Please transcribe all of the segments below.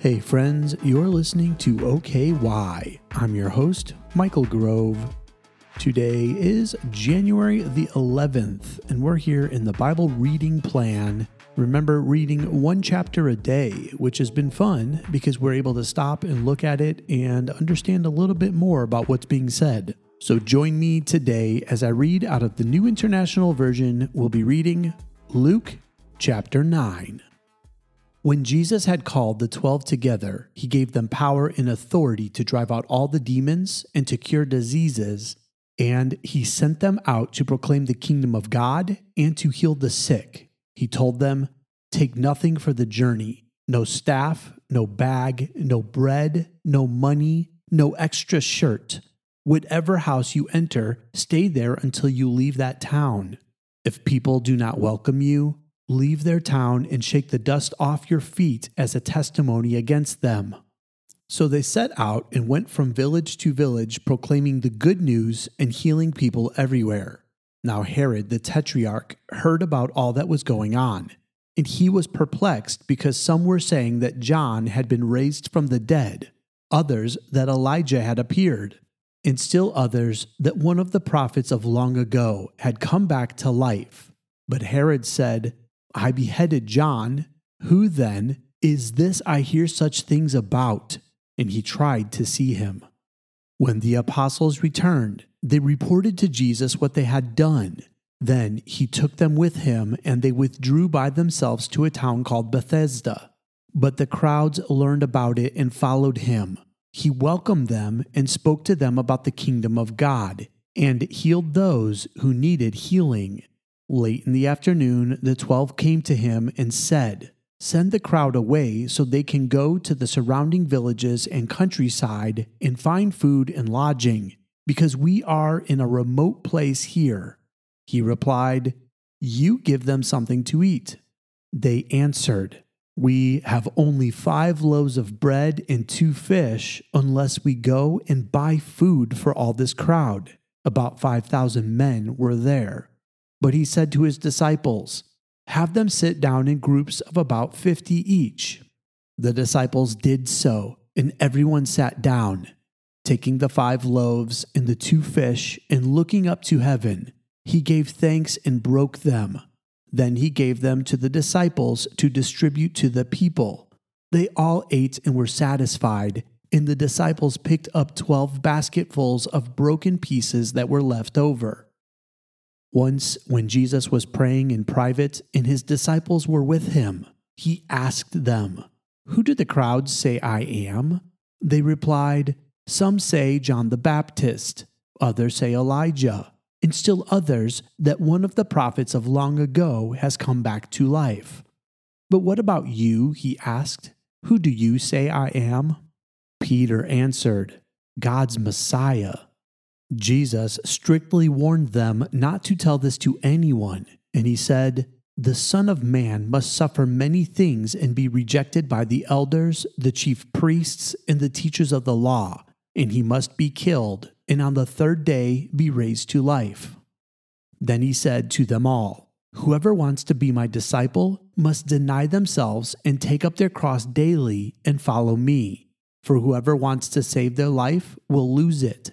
Hey, friends, you're listening to OKY. I'm your host, Michael Grove. Today is January the 11th, and we're here in the Bible reading plan. Remember, reading one chapter a day, which has been fun because we're able to stop and look at it and understand a little bit more about what's being said. So join me today as I read out of the New International Version. We'll be reading Luke chapter 9. When Jesus had called the twelve together, he gave them power and authority to drive out all the demons and to cure diseases, and he sent them out to proclaim the kingdom of God and to heal the sick. He told them, Take nothing for the journey no staff, no bag, no bread, no money, no extra shirt. Whatever house you enter, stay there until you leave that town. If people do not welcome you, leave their town and shake the dust off your feet as a testimony against them. So they set out and went from village to village, proclaiming the good news and healing people everywhere. Now Herod the Tetrarch heard about all that was going on, and he was perplexed because some were saying that John had been raised from the dead, others that Elijah had appeared, and still others that one of the prophets of long ago had come back to life. But Herod said, I beheaded John. Who then is this I hear such things about? And he tried to see him. When the apostles returned, they reported to Jesus what they had done. Then he took them with him, and they withdrew by themselves to a town called Bethsaida. But the crowds learned about it and followed him. He welcomed them and spoke to them about the kingdom of God, and healed those who needed healing. Late in the afternoon, the twelve came to him and said, Send the crowd away so they can go to the surrounding villages and countryside and find food and lodging, because we are in a remote place here. He replied, You give them something to eat. They answered, We have only five loaves of bread and two fish, unless we go and buy food for all this crowd. About 5,000 men were there. But he said to his disciples, Have them sit down in groups of about fifty each. The disciples did so, and everyone sat down. Taking the five loaves and the two fish, and looking up to heaven, he gave thanks and broke them. Then he gave them to the disciples to distribute to the people. They all ate and were satisfied, and the disciples picked up twelve basketfuls of broken pieces that were left over. Once, when Jesus was praying in private and his disciples were with him, he asked them, Who do the crowds say I am? They replied, Some say John the Baptist, others say Elijah, and still others that one of the prophets of long ago has come back to life. But what about you? He asked. Who do you say I am? Peter answered, God's Messiah. Jesus strictly warned them not to tell this to anyone, and he said, The Son of Man must suffer many things and be rejected by the elders, the chief priests, and the teachers of the law, and he must be killed, and on the third day be raised to life. Then he said to them all, Whoever wants to be my disciple must deny themselves and take up their cross daily and follow me. For whoever wants to save their life will lose it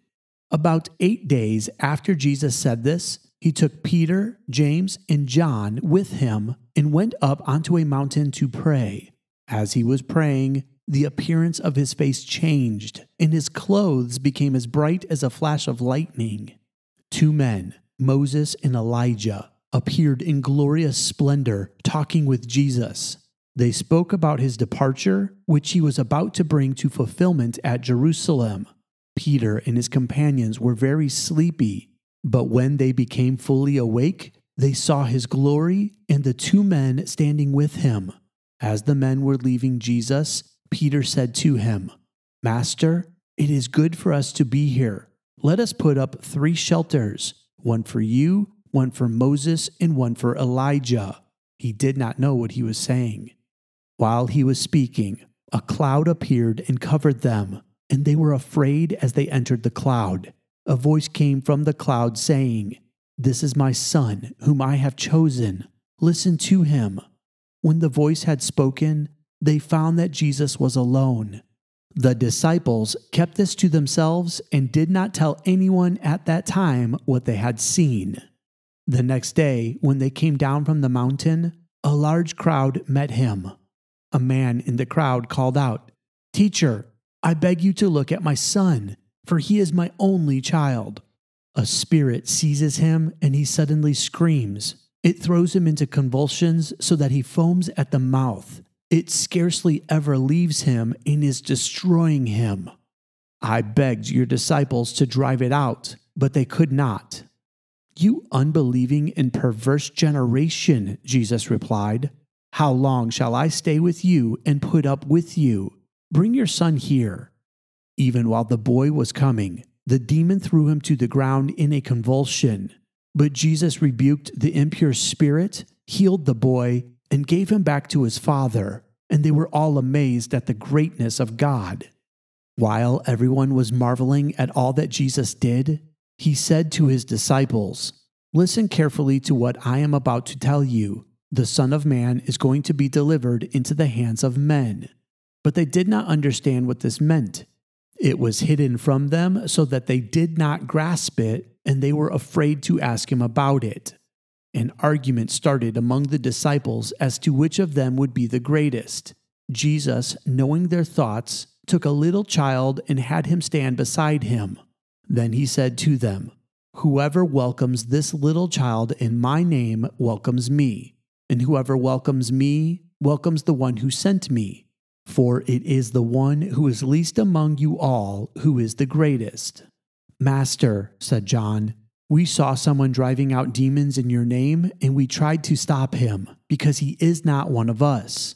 About eight days after Jesus said this, he took Peter, James, and John with him and went up onto a mountain to pray. As he was praying, the appearance of his face changed, and his clothes became as bright as a flash of lightning. Two men, Moses and Elijah, appeared in glorious splendor, talking with Jesus. They spoke about his departure, which he was about to bring to fulfillment at Jerusalem. Peter and his companions were very sleepy, but when they became fully awake, they saw his glory and the two men standing with him. As the men were leaving Jesus, Peter said to him, Master, it is good for us to be here. Let us put up three shelters one for you, one for Moses, and one for Elijah. He did not know what he was saying. While he was speaking, a cloud appeared and covered them, and they were afraid as they entered the cloud. A voice came from the cloud saying, This is my son, whom I have chosen. Listen to him. When the voice had spoken, they found that Jesus was alone. The disciples kept this to themselves and did not tell anyone at that time what they had seen. The next day, when they came down from the mountain, a large crowd met him. A man in the crowd called out, Teacher, I beg you to look at my son, for he is my only child. A spirit seizes him and he suddenly screams. It throws him into convulsions so that he foams at the mouth. It scarcely ever leaves him and is destroying him. I begged your disciples to drive it out, but they could not. You unbelieving and perverse generation, Jesus replied. How long shall I stay with you and put up with you? Bring your son here. Even while the boy was coming, the demon threw him to the ground in a convulsion. But Jesus rebuked the impure spirit, healed the boy, and gave him back to his father, and they were all amazed at the greatness of God. While everyone was marveling at all that Jesus did, he said to his disciples, Listen carefully to what I am about to tell you. The Son of Man is going to be delivered into the hands of men. But they did not understand what this meant. It was hidden from them so that they did not grasp it, and they were afraid to ask him about it. An argument started among the disciples as to which of them would be the greatest. Jesus, knowing their thoughts, took a little child and had him stand beside him. Then he said to them, Whoever welcomes this little child in my name welcomes me, and whoever welcomes me welcomes the one who sent me. For it is the one who is least among you all who is the greatest. Master, said John, we saw someone driving out demons in your name, and we tried to stop him, because he is not one of us.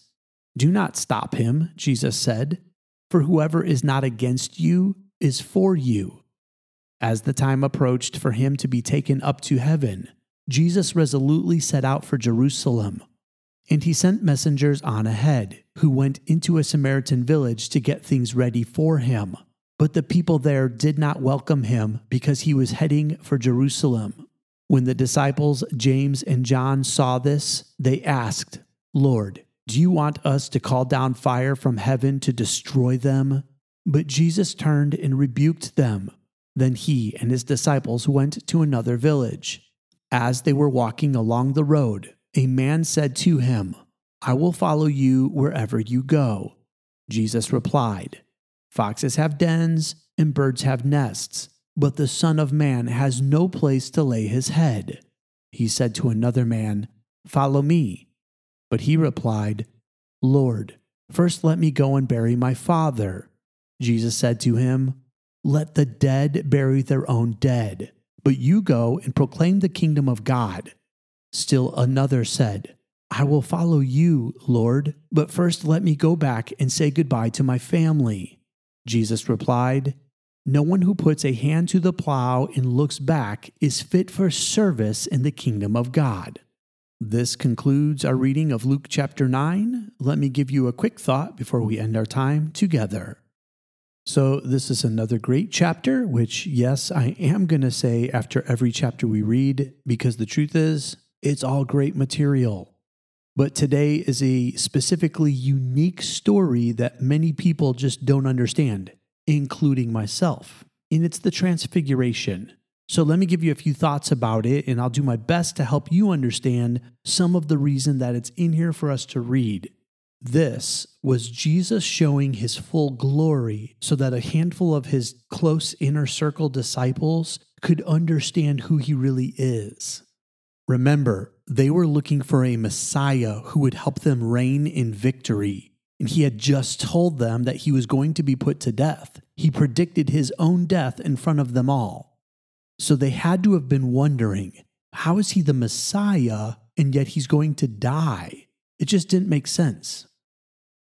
Do not stop him, Jesus said, for whoever is not against you is for you. As the time approached for him to be taken up to heaven, Jesus resolutely set out for Jerusalem. And he sent messengers on ahead, who went into a Samaritan village to get things ready for him. But the people there did not welcome him because he was heading for Jerusalem. When the disciples James and John saw this, they asked, Lord, do you want us to call down fire from heaven to destroy them? But Jesus turned and rebuked them. Then he and his disciples went to another village. As they were walking along the road, a man said to him, I will follow you wherever you go. Jesus replied, Foxes have dens, and birds have nests, but the Son of Man has no place to lay his head. He said to another man, Follow me. But he replied, Lord, first let me go and bury my father. Jesus said to him, Let the dead bury their own dead, but you go and proclaim the kingdom of God. Still another said, I will follow you, Lord, but first let me go back and say goodbye to my family. Jesus replied, No one who puts a hand to the plow and looks back is fit for service in the kingdom of God. This concludes our reading of Luke chapter 9. Let me give you a quick thought before we end our time together. So, this is another great chapter, which, yes, I am going to say after every chapter we read, because the truth is, it's all great material. But today is a specifically unique story that many people just don't understand, including myself. And it's the Transfiguration. So let me give you a few thoughts about it, and I'll do my best to help you understand some of the reason that it's in here for us to read. This was Jesus showing his full glory so that a handful of his close inner circle disciples could understand who he really is. Remember, they were looking for a Messiah who would help them reign in victory. And he had just told them that he was going to be put to death. He predicted his own death in front of them all. So they had to have been wondering how is he the Messiah and yet he's going to die? It just didn't make sense.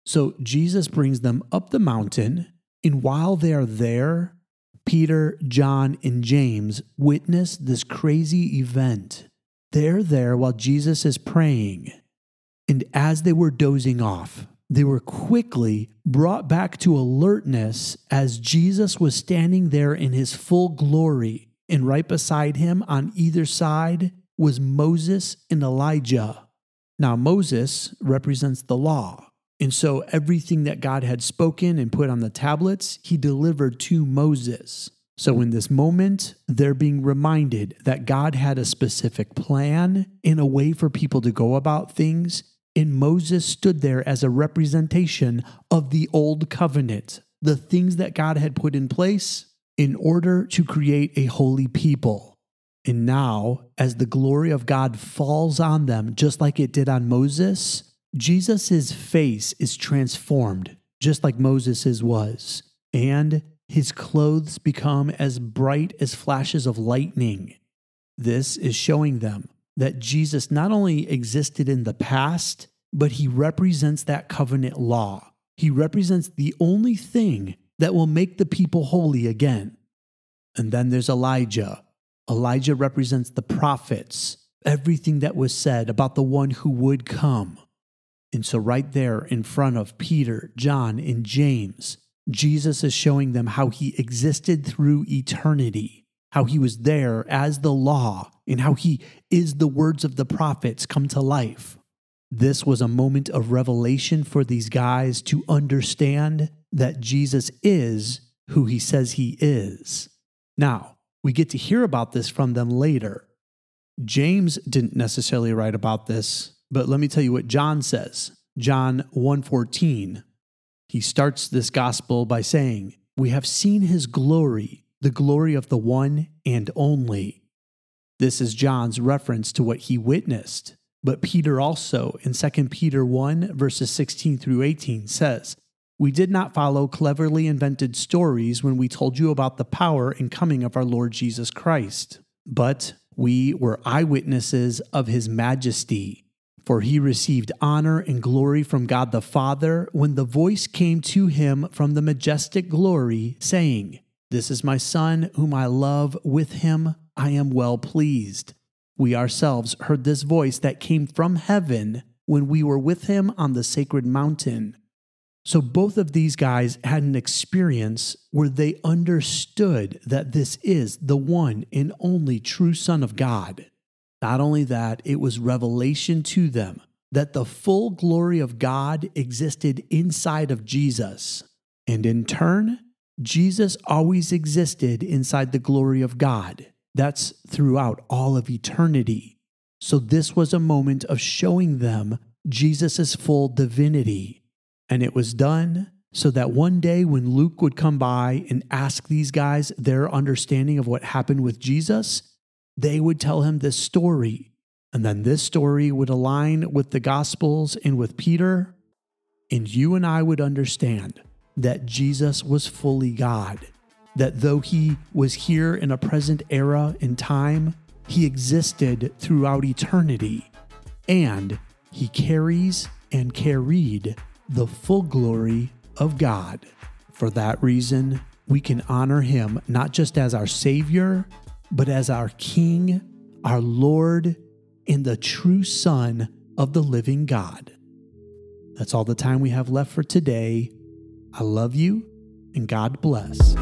So Jesus brings them up the mountain, and while they are there, Peter, John, and James witness this crazy event. They're there while Jesus is praying. And as they were dozing off, they were quickly brought back to alertness as Jesus was standing there in his full glory. And right beside him on either side was Moses and Elijah. Now, Moses represents the law. And so everything that God had spoken and put on the tablets, he delivered to Moses. So, in this moment, they're being reminded that God had a specific plan and a way for people to go about things. And Moses stood there as a representation of the old covenant, the things that God had put in place in order to create a holy people. And now, as the glory of God falls on them, just like it did on Moses, Jesus' face is transformed, just like Moses's was, and his clothes become as bright as flashes of lightning. This is showing them that Jesus not only existed in the past, but he represents that covenant law. He represents the only thing that will make the people holy again. And then there's Elijah. Elijah represents the prophets, everything that was said about the one who would come. And so, right there in front of Peter, John, and James, Jesus is showing them how he existed through eternity, how he was there as the law, and how he is the words of the prophets come to life. This was a moment of revelation for these guys to understand that Jesus is who he says he is. Now, we get to hear about this from them later. James didn't necessarily write about this, but let me tell you what John says. John 1:14. He starts this gospel by saying, "We have seen his glory, the glory of the one and only." This is John's reference to what he witnessed. But Peter also in 2 Peter 1 verses 16 through 18 says, we did not follow cleverly invented stories when we told you about the power and coming of our Lord Jesus Christ, but we were eyewitnesses of his majesty. For he received honor and glory from God the Father when the voice came to him from the majestic glory, saying, This is my Son, whom I love, with him I am well pleased. We ourselves heard this voice that came from heaven when we were with him on the sacred mountain. So both of these guys had an experience where they understood that this is the one and only true Son of God. Not only that, it was revelation to them that the full glory of God existed inside of Jesus. And in turn, Jesus always existed inside the glory of God. That's throughout all of eternity. So this was a moment of showing them Jesus' full divinity. And it was done so that one day when Luke would come by and ask these guys their understanding of what happened with Jesus, they would tell him this story. And then this story would align with the Gospels and with Peter. And you and I would understand that Jesus was fully God, that though he was here in a present era in time, he existed throughout eternity. And he carries and carried the full glory of God. For that reason, we can honor him not just as our Savior, but as our King, our Lord, and the true Son of the living God. That's all the time we have left for today. I love you, and God bless.